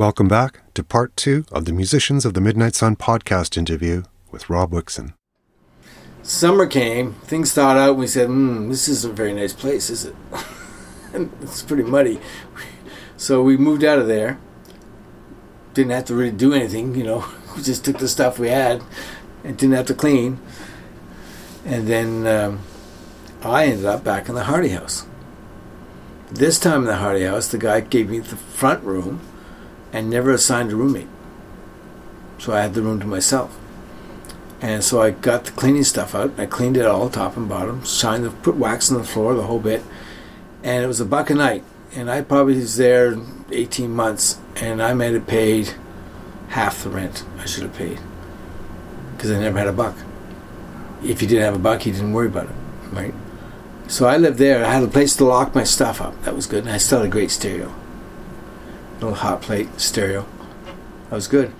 Welcome back to part two of the Musicians of the Midnight Sun podcast interview with Rob Wixon. Summer came, things thawed out, and we said, hmm, this isn't a very nice place, is it? it's pretty muddy. So we moved out of there. Didn't have to really do anything, you know. We just took the stuff we had and didn't have to clean. And then um, I ended up back in the Hardy House. This time in the Hardy House, the guy gave me the front room and never assigned a roommate. So I had the room to myself. And so I got the cleaning stuff out. I cleaned it all, top and bottom, shined the, put wax on the floor, the whole bit. And it was a buck a night. And I probably was there 18 months, and I might have paid half the rent I should have paid because I never had a buck. If you didn't have a buck, you didn't worry about it, right? So I lived there. I had a place to lock my stuff up. That was good. And I still had a great stereo. Little hot plate stereo. That was good.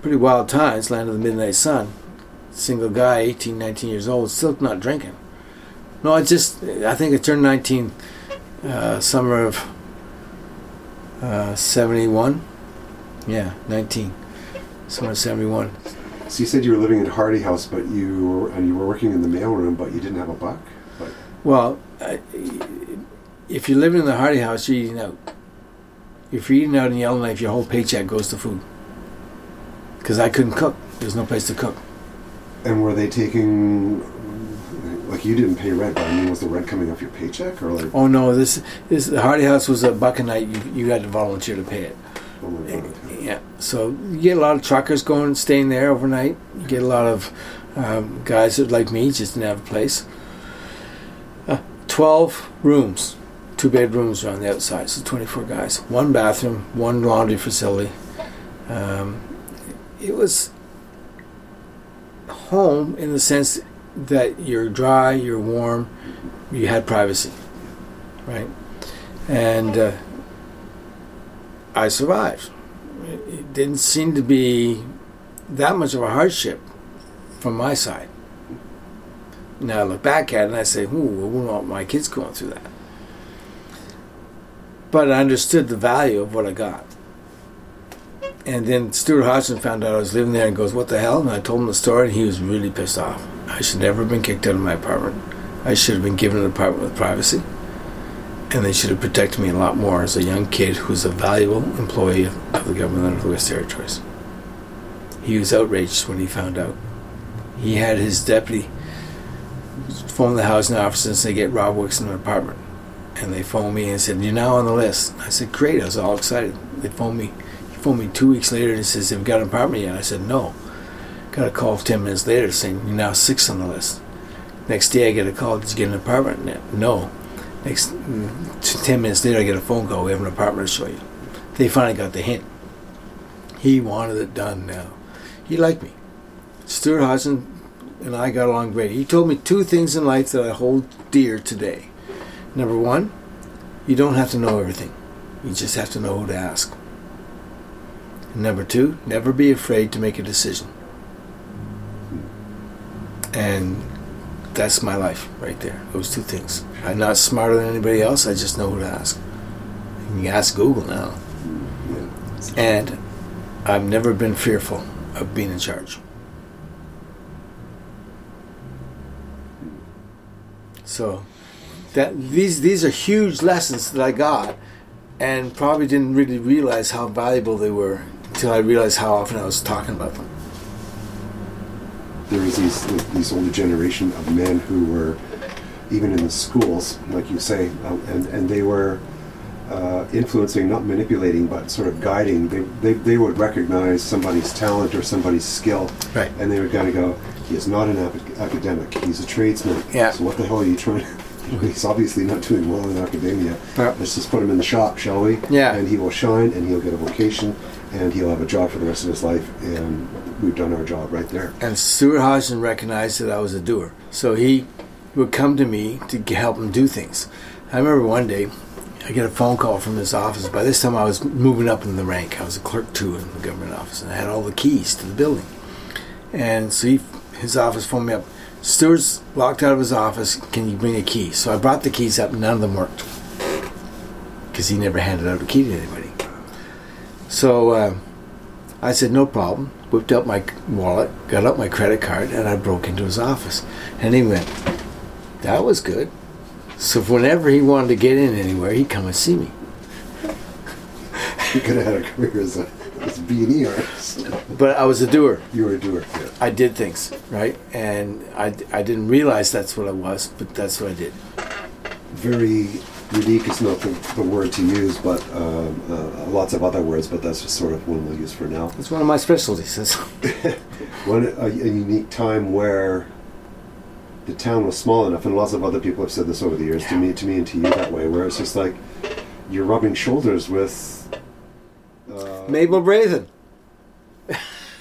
Pretty wild times, land of the midnight sun. Single guy, 18, 19 years old, still not drinking. No, I just, I think I turned 19 uh, summer of uh, 71. Yeah, 19. Summer of 71. So you said you were living in Hardy House, but you were, and you were working in the mailroom, but you didn't have a buck. But Well, I, if you're living in the Hardy House, you're eating out. If you're eating out in Yellowknife, your whole paycheck goes to food. Because I couldn't cook. There's no place to cook. and were they taking like you didn't pay rent, but I mean, was the rent coming off your paycheck or like? Oh no, this this the Hardy House was a buck a night. You you had to volunteer to pay it. Oh my God. Yeah, so you get a lot of truckers going, staying there overnight. You get a lot of um, guys that like me just didn't have a place. Uh, Twelve rooms, two bedrooms are on the outside, so twenty-four guys. One bathroom, one laundry facility. Um, it was home in the sense that you're dry, you're warm, you had privacy, right? And uh, I survived. It, it didn't seem to be that much of a hardship from my side. Now I look back at it and I say, "Ooh, I wouldn't want my kids going through that." But I understood the value of what I got. And then Stuart Hodgson found out I was living there and goes, What the hell? And I told him the story and he was really pissed off. I should never have been kicked out of my apartment. I should have been given an apartment with privacy. And they should have protected me a lot more as a young kid who's a valuable employee of the government of the West Territories. He was outraged when he found out. He had his deputy phone the housing office and say, Get Rob Wicks in an apartment. And they phoned me and said, You're now on the list. I said, Great. I was all excited. They phoned me. He phoned me two weeks later and says, Have you got an apartment yet? I said, No. Got a call 10 minutes later saying, You're now six on the list. Next day I get a call, Did you get an apartment? No. Next mm, 10 minutes later I get a phone call, We have an apartment to show you. They finally got the hint. He wanted it done now. He liked me. Stuart Hodgson and I got along great. He told me two things in life that I hold dear today. Number one, you don't have to know everything. You just have to know who to ask. And number two, never be afraid to make a decision. And that's my life right there. Those two things. I'm not smarter than anybody else. I just know who to ask. You ask Google now. And I've never been fearful of being in charge. So that these these are huge lessons that I got, and probably didn't really realize how valuable they were until I realized how often I was talking about them. there was these these older generation of men who were even in the schools, like you say, uh, and and they were uh, influencing, not manipulating, but sort of guiding. They, they they would recognize somebody's talent or somebody's skill, Right. and they would kind of go, "He is not an ap- academic. He's a tradesman. Yeah. So what the hell are you trying?" He's obviously not doing well in academia. Yeah. Let's just put him in the shop, shall we? Yeah. And he will shine, and he'll get a vocation, and he'll have a job for the rest of his life. And we've done our job right there. And Stuart Hodgson recognized that I was a doer, so he would come to me to help him do things. I remember one day I get a phone call from his office. By this time, I was moving up in the rank. I was a clerk two in the government office, and I had all the keys to the building. And so he, his office phoned me up. Stuart's locked out of his office. Can you bring a key? So I brought the keys up. None of them worked because he never handed out a key to anybody. So uh, I said, no problem. Whipped out my wallet, got out my credit card, and I broke into his office. And he went, that was good. So whenever he wanted to get in anywhere, he'd come and see me. You could have had a career as a, as a B&E artist. But I was a doer. You were a doer. Yeah. I did things, right? And I, I didn't realize that's what I was, but that's what I did. Very unique is not the, the word to use, but um, uh, lots of other words, but that's just sort of one we'll use for now. It's one of my specialties. One a, a unique time where the town was small enough, and lots of other people have said this over the years to me, to me, and to you that way, where it's just like you're rubbing shoulders with. Mabel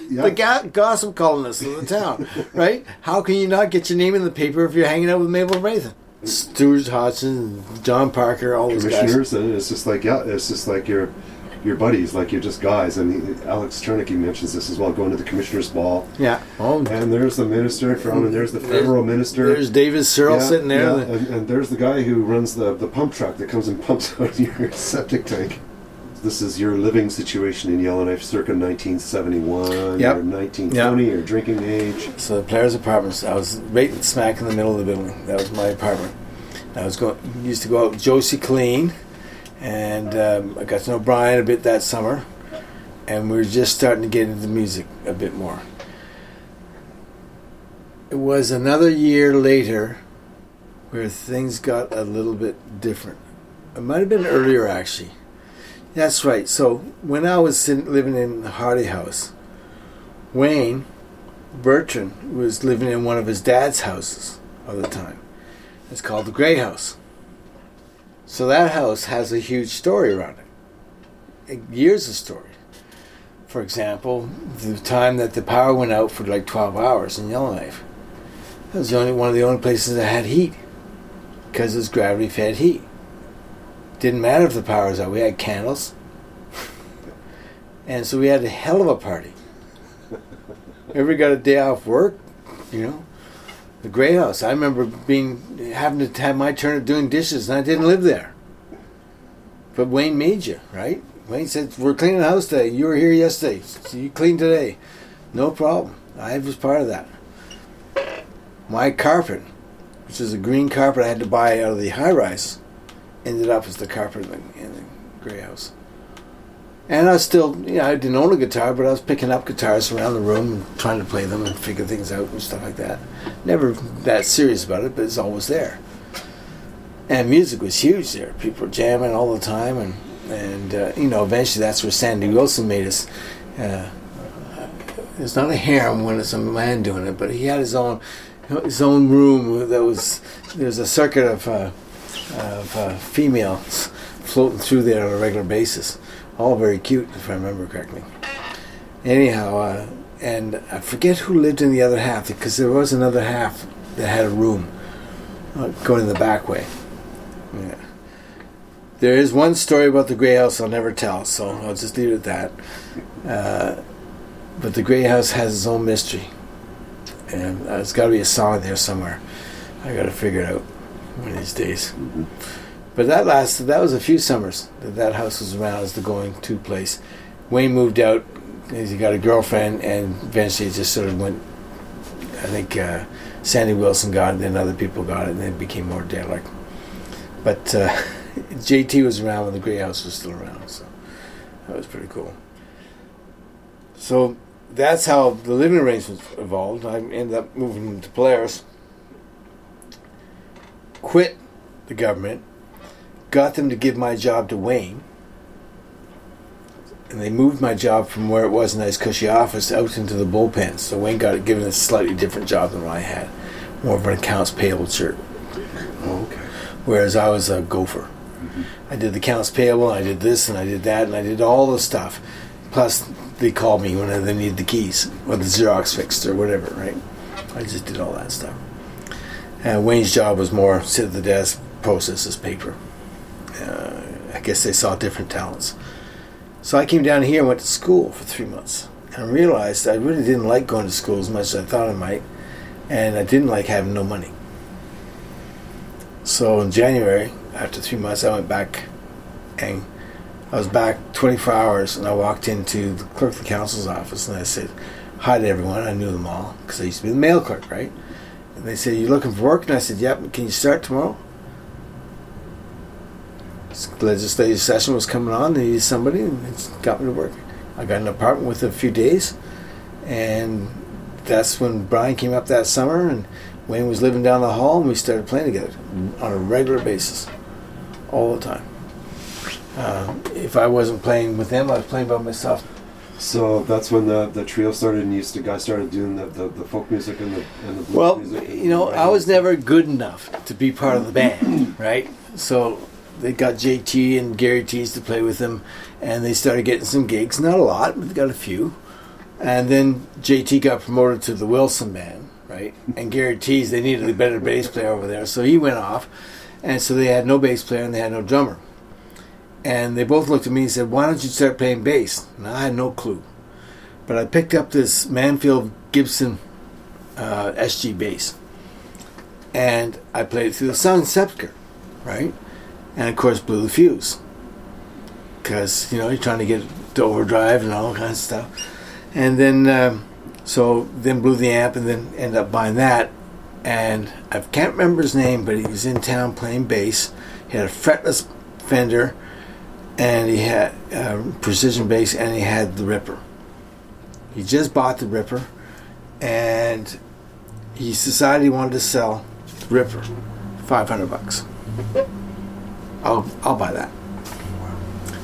yeah, the ga- gossip columnist of the town, right? How can you not get your name in the paper if you're hanging out with Mabel Brathen? Stuart Hodgson, John Parker, all those guys. commissioners, and it's just like yeah, it's just like you're your buddies, like you're just guys. And he, Alex Chernicky mentions this as well, going to the commissioners' ball, Yeah. Oh, and there's the minister from, and there's the federal minister. there's David Searle Yeah, sitting there. yeah, and, and there's the guy who runs the, the pump truck that comes and pumps out your septic tank. This is your living situation in Yellowknife circa 1971 Yep. or 1920, your drinking age. So the players' apartments. I was right smack in the middle of the building. That was my apartment. I was going used to go out with Josie Clean, and um, I got to know Brian a bit that summer, and we were just starting to get into music a bit more. It was another year later where things got a little bit different. It might have been earlier actually. That's right. So when I was sitting, living in the Hardy House, Wayne Bertrand was living in one of his dad's houses all the time. It's called the Grey House. So that house has a huge story around it. Years of story. For example, the time that the power went out for like 12 hours in Yellowknife. That was the only one of the only places that had heat because it was gravity fed heat. Didn't matter if the power was out. We had candles. and so we had a hell of a party. Everybody got a day off work, you know. The Grey House. I remember being having to have my turn at doing dishes, and I didn't live there. But Wayne made you, right? Wayne said, "We're cleaning the house today. You were here yesterday, so you clean today. No problem. I was part of that. My carpet, which is a green carpet I had to buy out of the high rise, ended up as the carpenter in the, Grey House. And I still, you know, I didn't own a guitar, but I was picking up guitars around the room and trying to play them and figure things out and stuff like that. Never that serious about it, but it's always there. And music was huge there. People were jamming all the time, and and uh, you know, eventually that's where Sandy Wilson made us. Uh, it's not a harem when it's a man doing it, but he had his own his own room that was there's a circuit of uh, of uh, females floating through there on a regular basis all very cute, if I remember correctly. Anyhow, uh, and I forget who lived in the other half because there was another half that had a room uh, going the back way. Yeah. There is one story about the Grey House I'll never tell, so I'll just leave it at that. Uh, but the Grey House has its own mystery, and uh, there's got to be a song there somewhere. I got to figure it out one of these days. But that lasted. That was a few summers that that house was around as the going-to place. Wayne moved out. He got a girlfriend, and eventually it just sort of went. I think uh, Sandy Wilson got it, then other people got it, and then it became more derelict. But uh, JT was around when the Grey House was still around, so that was pretty cool. So that's how the living arrangements evolved. I ended up moving to Polaris. Quit the government got them to give my job to Wayne. And they moved my job from where it was a nice cushy office out into the bullpen. So Wayne got it given a slightly different job than what I had. More of an accounts payable shirt. Oh, okay. Whereas I was a gopher. Mm-hmm. I did the accounts payable, I did this and I did that and I did all the stuff. Plus they called me when they needed the keys or the Xerox fixed or whatever, right? I just did all that stuff. And Wayne's job was more sit at the desk, process his paper. Uh, I guess they saw different talents. So I came down here and went to school for three months and realized I really didn't like going to school as much as I thought I might, and I didn't like having no money. So in January, after three months, I went back and I was back 24 hours, and I walked into the clerk of the council's office, and I said hi to everyone. I knew them all because I used to be the mail clerk, right? And they said, you're looking for work?" And I said, "Yep." Can you start tomorrow? Legislative session was coming on. They needed somebody, and it's got me to work. I got an apartment within a few days, and that's when Brian came up that summer, and Wayne was living down the hall, and we started playing together on a regular basis, all the time. Uh, if I wasn't playing with them, I was playing by myself. So that's when the, the trio started, and you used to guys started doing the, the, the folk music and the and the blues Well, music. you know, I was never good enough to be part of the band, right? So they got JT and Gary Tees to play with them, and they started getting some gigs. Not a lot, but they got a few. And then JT got promoted to the Wilson band, right? And Gary Tees, they needed a better bass player over there, so he went off. And so they had no bass player and they had no drummer. And they both looked at me and said, Why don't you start playing bass? And I had no clue. But I picked up this Manfield Gibson uh, SG bass. And I played it through the Sunn Sceptre, right? And of course, blew the fuse. Because, you know, you're trying to get to overdrive and all kinds of stuff. And then, um, so then blew the amp and then ended up buying that. And I can't remember his name, but he was in town playing bass. He had a fretless Fender and he had uh, precision bass and he had the Ripper. He just bought the Ripper and he decided he wanted to sell Ripper, five hundred bucks. I'll I'll buy that.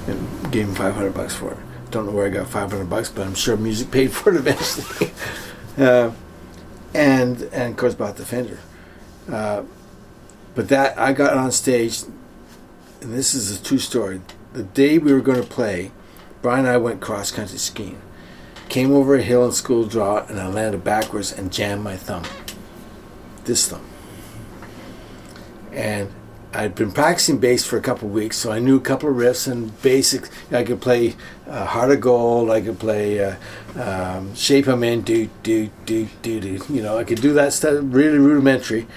And gave him five hundred bucks for it. Don't know where I got five hundred bucks, but I'm sure music paid for it eventually. uh, and and of course bought the Fender. Uh, but that I got on stage, and this is a true story. The day we were going to play, Brian and I went cross country skiing. Came over a hill in school draw, and I landed backwards and jammed my thumb. This thumb. And I'd been practicing bass for a couple weeks, so I knew a couple of riffs and basics. I could play uh, Heart of Gold. I could play uh, um, Shape I'm In, do do do do do. You know, I could do that stuff really rudimentary,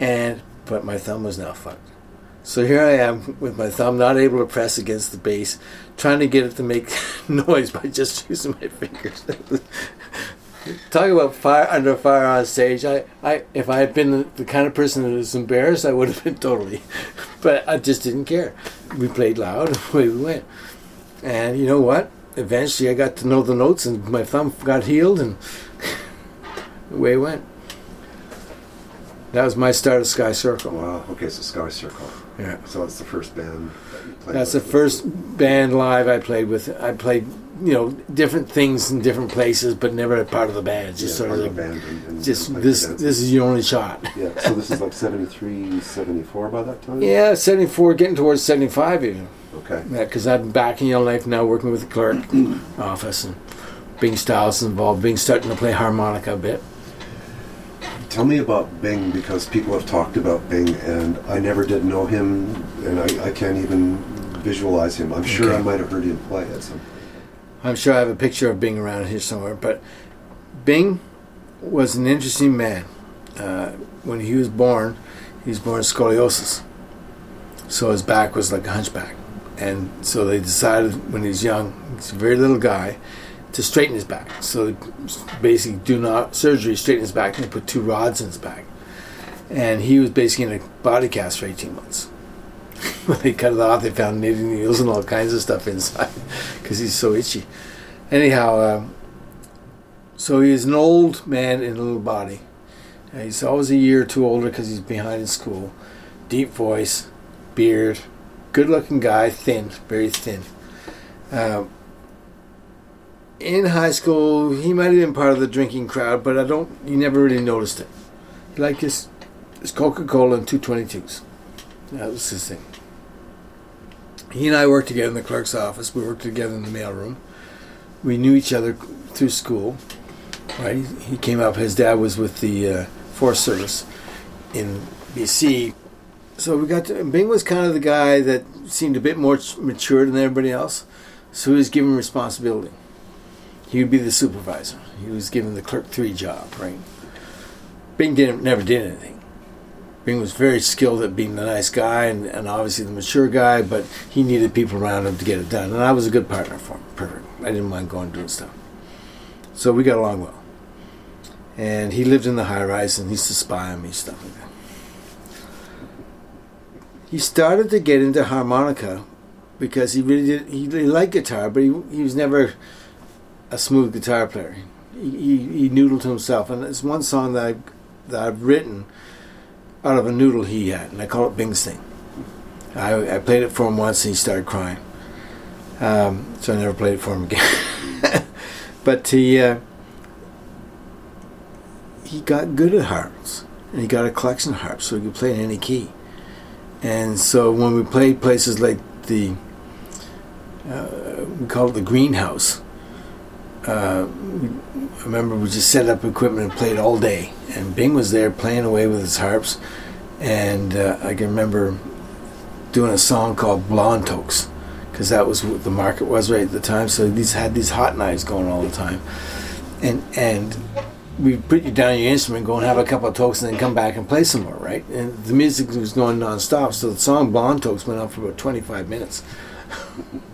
and but my thumb was now fucked. So here I am with my thumb not able to press against the bass, trying to get it to make noise by just using my fingers. Talk about fire under fire on stage. I, I, if I had been the, kind of person that was embarrassed, I would have been totally. But I just didn't care. We played loud, away we went. And you know what? Eventually, I got to know the notes, and my thumb got healed, and away it went. That was my start of Sky Circle. Wow. Okay, so Sky Circle. Yeah. So that's the first band. That you played That's the first band live I played with. I played, you know, different things in different places, but never a part of the band. Just Yeah, sort of the band. And, and just this. This is your only shot. Yeah. So this is like 73, 74 by that time. Yeah, seventy four, getting towards seventy five even. Okay. Yeah, because I've been back in your life now, working with the clerk office, and Bing Styles involved. Bing starting to play harmonica a bit. Tell me about Bing because people have talked about Bing and I never did know him and I, I can't even visualize him. I'm sure Okay. I might have heard him play at some. I'm sure I have a picture of Bing around here somewhere, but Bing was an interesting man. Uh, when he was born, he was born with scoliosis, so his back was like a hunchback, and so they decided when he was young, he's a very little guy, to straighten his back. So basically do not surgery, straighten his back, and put two rods in his back, and he was basically in a body cast for 18 months. when they cut it off, they found knitting needles and all kinds of stuff inside because he's so itchy. Anyhow, um, so he's an old man in a little body. Uh, he's always a year or two older because he's behind in school. Deep voice, beard, good-looking guy, thin, very thin. Um, in high school, he might have been part of the drinking crowd, but I don't. You never really noticed it. He liked his, his Coca-Cola and two twenty-twos. That was his thing. He and I worked together in the clerk's office. We worked together in the mailroom. We knew each other through school. Right? He came up. His dad was with the uh, Forest Service in BC. So we got to. Bing was kind of the guy that seemed a bit more mature than everybody else. So he was given responsibility. He would be the supervisor. He was given the clerk three job. Right? Bing didn't never did anything. Bing was very skilled at being the nice guy and, and obviously the mature guy, but he needed people around him to get it done. And I was a good partner for him. Perfect. I didn't mind going and doing stuff. So we got along well. And he lived in the high rise and he used to spy on me, stuff like that. He started to get into harmonica because he really did, he, he liked guitar, but he, he was never a smooth guitar player. He, he, noodled to himself. And it's one song that, I, that I've written out of a noodle he had, and I call it Bing's Thing. I, I played it for him once and he started crying. Um, so I never played it for him again. but he uh, he got good at harps, and he got a collection of harps, so he could play in any key. And so when we played places like the uh, we call it the greenhouse. Uh, I remember we just set up equipment and played all day, and Bing was there playing away with his harps, and uh, I can remember doing a song called Blonde Tokes because that was what the market was right at the time. So these had these hot knives going all the time, and and we put you down your instrument, go and have a couple of tokes, and then come back and play some more, right? And the music was going non-stop, so the song Blonde Tokes went on for about 25 minutes.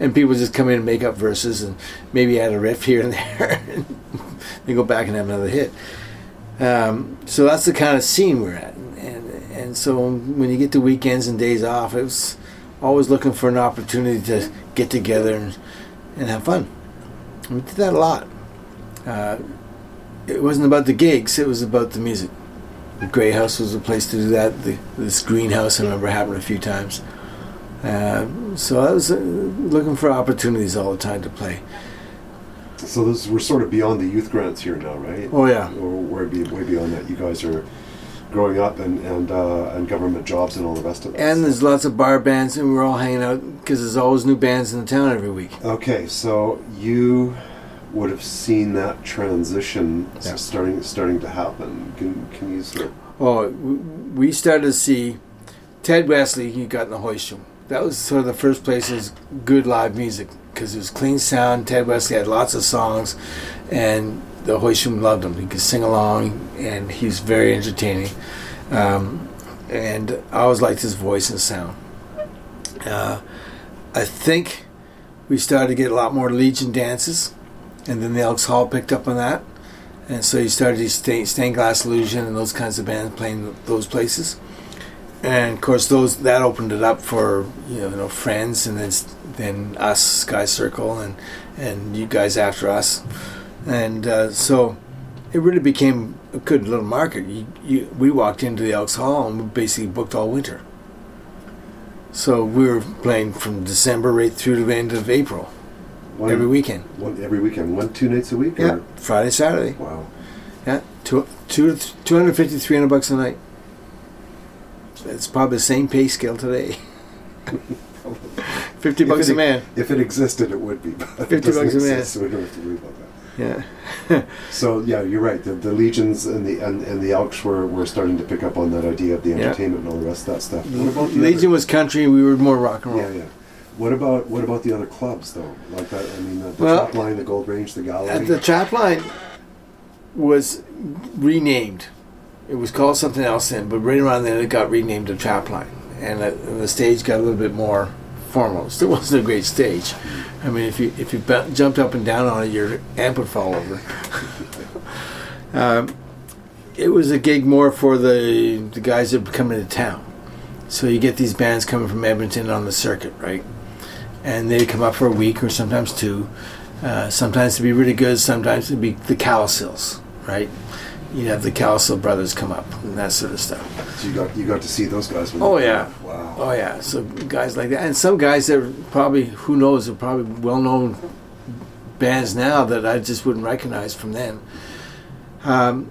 and people just come in and make up verses and maybe add a riff here and there, and then go back and have another hit. Um, so that's the kind of scene we're at, and and so when you get to weekends and days off, it's always looking for an opportunity to get together and, and have fun. We did that a lot. Uh, it wasn't about the gigs; it was about the music. The Grey House was a place to do that. The, this greenhouse, I remember happened a few times. Uh, so I was uh, looking for opportunities all the time to play. So this, we're sort of beyond the youth grants here now, right? Oh yeah. Or way, be, way beyond that. You guys are growing up and and uh, and government jobs and all the rest of it. And there's lots of bar bands, and we're all hanging out because there's always new bands in the town every week. Okay, so you would have seen that transition Yeah. starting starting to happen. Can can you sort of Oh, we started to see Ted Wesley. He got in the hoist room. That was sort of the first places good live music because it was clean sound. Ted Wesley had lots of songs, and the hoist loved him. He could sing along, and he's very entertaining. Um, and I always liked his voice and sound. Uh, I think we started to get a lot more Legion dances, and then the Elks Hall picked up on that. And so you started these sta- stained glass illusion and those kinds of bands playing those places. And of course, those that opened it up for you know, you know friends, and then then us, Sky Circle, and and you guys after us, and uh, so it really became a good little market. You, you, we walked into the Elks Hall and we basically booked all winter. So we were playing from December right through to the end of April one, every weekend. one every weekend, one two nights a week? Yeah, Or? Friday, Saturday. Wow. Yeah, two, two, 250, 300 bucks a night. It's probably the same pay scale today. 50 If bucks it- a man. If it existed, it would be. But 50 doesn't bucks a man. So we don't have to worry about that. Yeah. So yeah, you're right. The, the legions and the and, and the Elks were, were starting to pick up on that idea of the Yeah. entertainment and all the rest of that stuff. What about the Legion other, was country, we were more rock and roll. Yeah, yeah. What about what about the other clubs though? Like that? I mean, the, the Well, top line, the Gold Range, the Gallery. Uh, the trap line was renamed. It was called something else then, but right around then it got renamed to trap line. And, uh, and the stage got a little bit more formal. It still wasn't a great stage. I mean, if you if you jumped up and down on it, your amp would fall over. um, it was a gig more for the the guys that were coming to town. So you get these bands coming from Edmonton on the circuit, right? And they come up for a week or sometimes two. Uh, sometimes to be really good, sometimes it'd be the Cowsills, right? You'd have the Cowsill brothers come up and that sort of stuff. so you got you got to see those guys. When Oh, they yeah. Wow. Oh yeah, so guys like that, and some guys that are probably who knows are probably well-known bands now that I just wouldn't recognize from then. Um,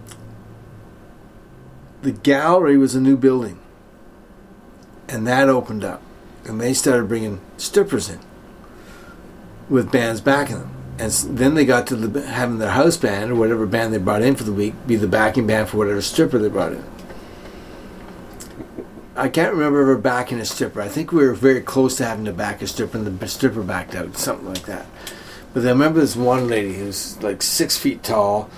the gallery was a new building, and that opened up, and they started bringing strippers in with bands backing them. And then they got to the, having their house band or whatever band they brought in for the week be the backing band for whatever stripper they brought in. I can't remember ever backing a stripper. I think we were very close to having to back a stripper, and the stripper backed out, something like that. But I remember this one lady who was like six feet tall,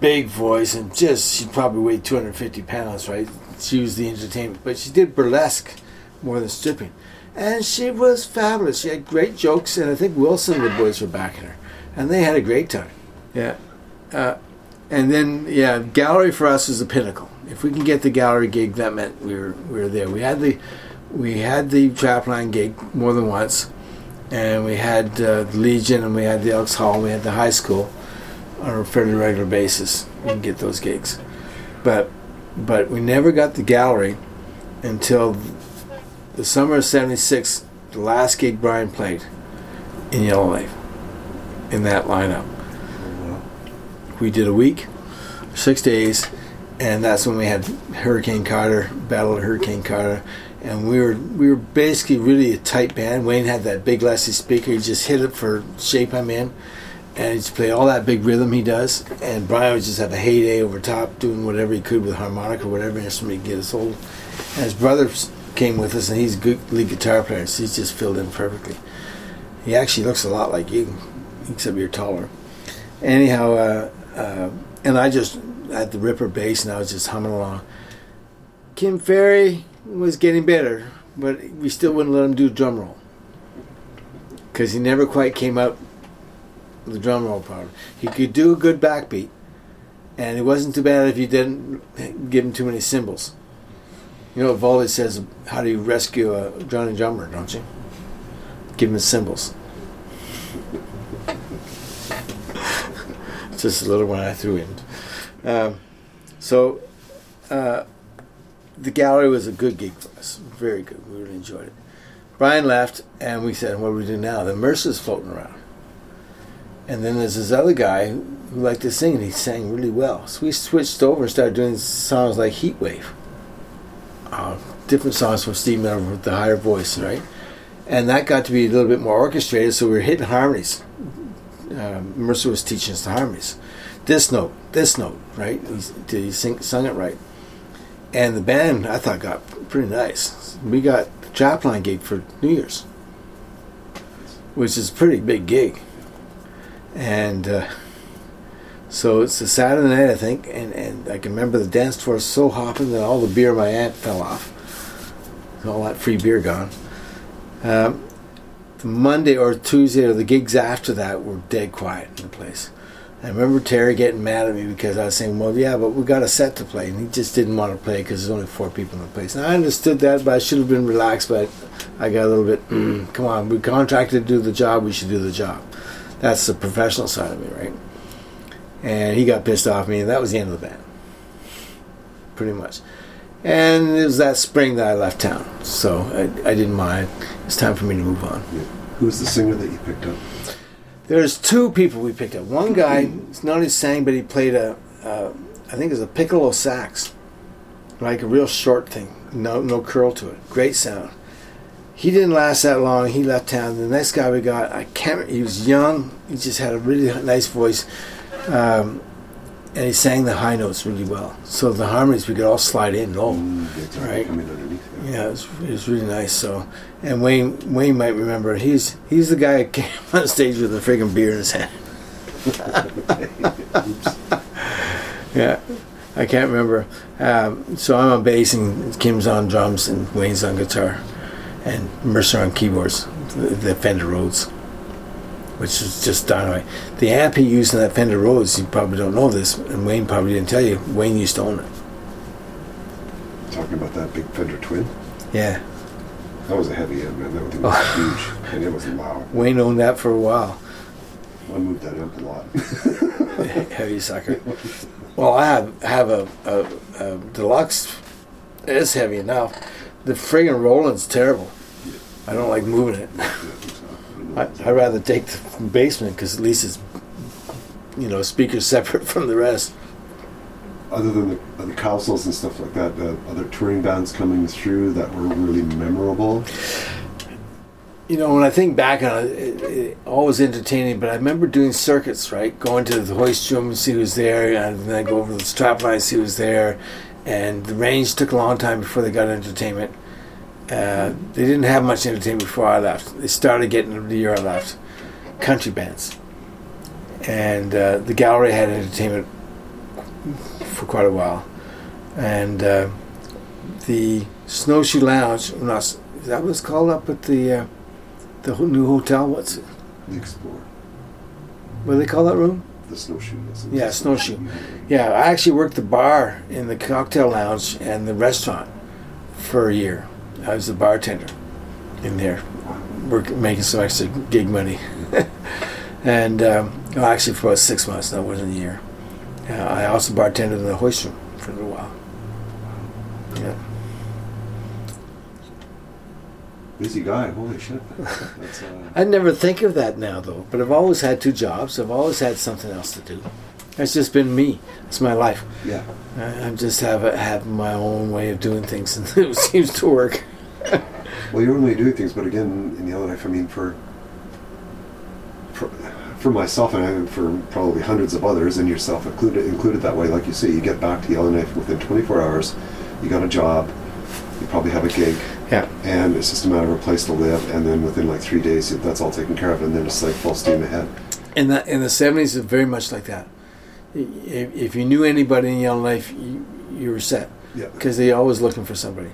big voice, and just she probably weighed 250 pounds, right? she was the entertainment, but she did burlesque more than stripping, and she was fabulous. She had great jokes, and I think Wilson and the boys were backing her, and they had a great time. Yeah, uh, and then yeah, gallery for us was the pinnacle. If we can get the gallery gig, that meant we were we were there. We had the we had the Trapline gig more than once, and we had uh, the Legion, and we had the Elks Hall, and we had the high school on a fairly regular basis. We get those gigs, but but we never got the gallery until the summer of '76. The last gig Brian played in Yellowknife in that lineup. We did a week, six days, and that's when we had Hurricane Carter, Battle of Hurricane Carter, and we were we were basically really a tight band. Wayne had that big Leslie speaker; he just hit it for shape I'm in, and he just played all that big rhythm he does. And Brian would just have a heyday over top, doing whatever he could with harmonica or whatever instrument he get us old. And his brother came with us, and he's a good lead guitar player, so he's just filled in perfectly. He actually looks a lot like you, except you're taller. Anyhow, uh, uh, and I just had the Ripper bass, and I was just humming along. Kim Ferry was getting better, but we still wouldn't let him do drum roll because he never quite came up with the drum roll part. He could do a good backbeat, and it wasn't too bad if you didn't give him too many cymbals. You know Voldy says, how do you rescue a drowning drummer, don't you? Give him cymbals. Just a little one I threw in. Um, so, uh, the gallery was a good gig for us. Very good. We really enjoyed it. Brian left, and we said, "What do we do now?" The Mercer's floating around, and then there's this other guy who liked to sing, and he sang really well. So we switched over and started doing songs like Heat Wave, uh, different songs from Steve Miller with the higher voice, right? And that got to be a little bit more orchestrated, so we were hitting harmonies. Mercer was teaching us the harmonies. This note, this note, right? He, he sing, sung it right and the band I thought got pretty nice. We got the Trapline gig for New Year's, which is a pretty big gig, and uh, so it's a Saturday night I think, and, and I can remember the dance floor so hopping that all the beer my aunt fell off, all that free beer gone. Um, the Monday or Tuesday or the gigs after that were dead quiet in the place. I remember Terry getting mad at me because I was saying, "Well, yeah, but we got a set to play," and he just didn't want to play because there's only four people in the place. And I understood that, but I should have been relaxed. But I got a little bit, mm, "Come on, we contracted to do the job. We should do the job." That's the professional side of me, right? And he got pissed off at me, and that was the end of the band, pretty much. And it was that spring that I left town, so I, I didn't mind. It's time for me to move on. Yeah. Who's the singer that you picked up? There's two people we picked up. One guy, it's not only sang, but he played a, uh, I think it's a piccolo sax, like a real short thing, no no curl to it. Great sound. He didn't last that long. He left town. The next guy we got, I can't. He was young. He just had a really nice voice, um, and he sang the high notes really well. So the harmonies we could all slide in low, Mm, right? Yeah, it was, it was really nice. So, and Wayne Wayne might remember. He's he's the guy who came on stage with a friggin' beer in his hand. yeah, I can't remember. Um, so I'm on bass and Kim's on drums and Wayne's on guitar, and Mercer on keyboards. The, the Fender Rhodes, which is just dynamite. The amp he used in that Fender Rhodes, you probably don't know this, and Wayne probably didn't tell you. Wayne used to own it. Talking about that big Fender Twin. Yeah, That was a heavy amp, man. That thing was huge, and it was loud. Wayne owned that for a while. I moved that amp a lot. heavy sucker. Well, I have have a, a, a deluxe. It's heavy enough. The friggin' Roland's terrible. I don't like moving it. I, I'd rather take the basement because at least it's, you know, speakers separate from the rest. Other than the, the Cowsills and stuff like that, the other touring bands coming through that were really memorable. You know, when I think back on it, it, it always entertaining. But I remember doing circuits, right? Going to the hoist room and see who's there, and then I go over to the strap line, see who's there. And the range took a long time before they got entertainment. Uh, they didn't have much entertainment before I left. They started getting it the year I left. Country bands, and uh, the gallery had entertainment for quite a while, and uh, the Snowshoe Lounge. Not, is that what it's called up at the uh, the new hotel? What's it? The Explorer, What do they call that room? the snowshoe. Yeah, snowshoe. Yeah, I actually worked the bar in the cocktail lounge and the restaurant for a year. I was a bartender in there, work, making some extra gig money. and um, well, actually, for about six months, that wasn't a year. Uh, I also bartended in the hoist room for a little while. Yeah. Busy guy. Holy shit. That's, uh, I never think of that now, though. But I've always had two jobs. I've always had something else to do. That's just been me. It's my life. yeah. I, I just have a, have my own way of doing things, and it seems to work. Well, you're only doing things, but again, in the other life, I mean, for for myself and I, for probably hundreds of others, and yourself included, included that way, like you say, you get back to Yellowknife within 24 hours, you got a job, you probably have a gig, Yeah. and it's just a matter of a place to live, and then within like three days, that's all taken care of, and then it's like full steam ahead. In the in the seventies, it's very much like that. If, if you knew anybody in Yellowknife, you, you were set Yeah. because they always looking for somebody.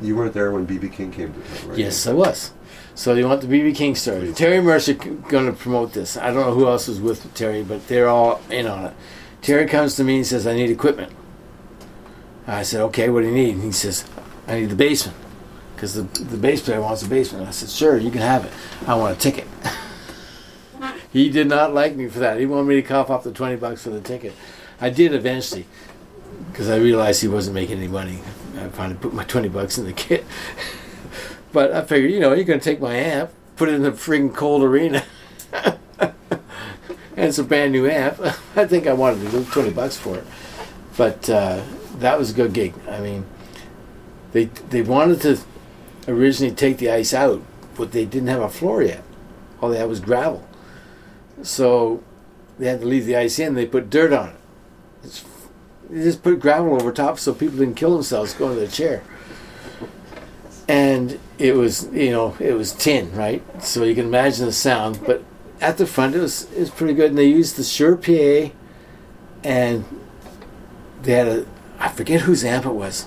You weren't there when BB King came to town, right? Yes, I was. So you want the BB King story? Terry Mercer going to promote this. I don't know who else was with Terry, but they're all in on it. Terry comes to me and says, "I need equipment." I said, "Okay, what do you need?" And he says, "I need the basement because the the bass player wants a basement." I said, "Sure, you can have it. I want a ticket." he did not like me for that. He wanted me to cough off the twenty bucks for the ticket. I did eventually because I realized he wasn't making any money. I finally put my twenty bucks in the kit. But I figured, you know, you're going to take my amp, put it in the friggin' cold arena, and it's a brand new amp. I think I wanted to do 20 bucks for it. But uh, that was a good gig. I mean, they they wanted to originally take the ice out, but they didn't have a floor yet. All they had was gravel. So they had to leave the ice in. They put dirt on it. It's, they just put gravel over top so people didn't kill themselves going to their chair and it was you know it was tin right? So you can imagine the sound but at the front it was it was pretty good. And they used the Shure PA and they had a I forget whose amp it was.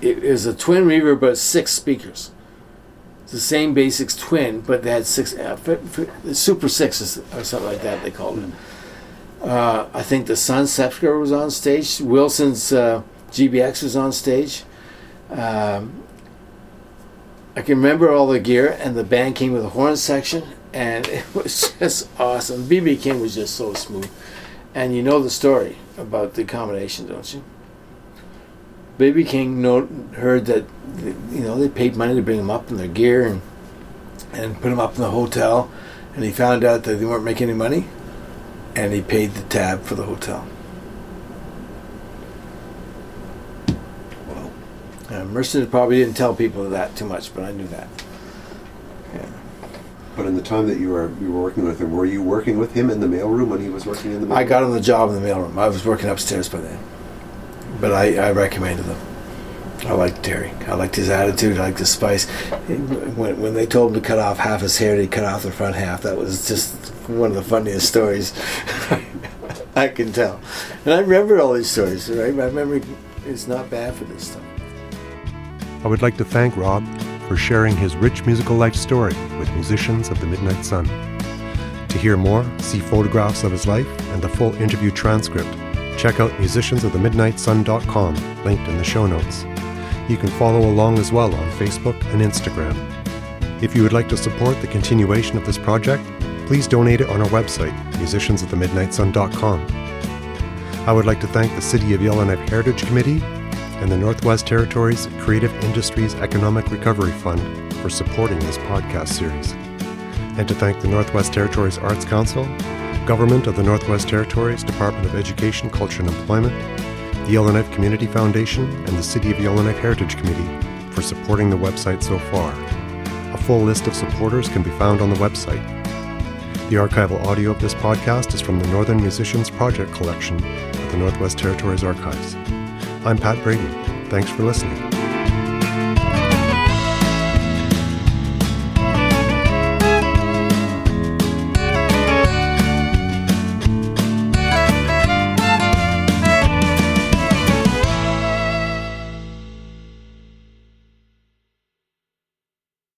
It, was a twin reverb but six speakers. It's the same basics twin but they had six uh, super sixes or something like that they called it uh, I think the Sunn Sceptre was on stage. Wilson's uh, GBX was on stage um, I can remember all the gear, and the band came with a horn section, and it was just awesome. BB King was just so smooth, and you know the story about the combination, don't you? BB King heard that you know they paid money to bring him up in their gear and and put him up in the hotel, and he found out that they weren't making any money, and he paid the tab for the hotel. Wow. Uh, Mercer probably didn't tell people that too much, but I knew that. Yeah. But in the time that you were you were working with him, were you working with him in the mailroom when he was working in the mailroom? I got him the job in the mailroom. I was working upstairs by then, but I, I recommended them. I liked Terry. I liked his attitude. I liked his spice. When, when they told him to cut off half his hair, he cut off the front half. That was just one of the funniest stories I can tell. And I remember all these stories. Right, my memory is not bad for this stuff. I would like to thank Rob for sharing his rich musical life story with musicians of the Midnight Sun. To hear more, see photographs of his life and the full interview transcript. Check out musiciansofthemidnightsun.com, linked in the show notes. You can follow along as well on Facebook and Instagram. If you would like to support the continuation of this project, please donate it on our website, musiciansofthemidnightsun.com. I would like to thank the City of Yellowknife Heritage Committee and the Northwest Territories Creative Industries Economic Recovery Fund for supporting this podcast series. And to thank the Northwest Territories Arts Council, Government of the Northwest Territories Department of Education, Culture and Employment, the Yellowknife Community Foundation, and the City of Yellowknife Heritage Committee for supporting the website so far. A full list of supporters can be found on the website. The archival audio of this podcast is from the Northern Musicians Project collection at the Northwest Territories Archives. I'm Pat Braden. Thanks for listening.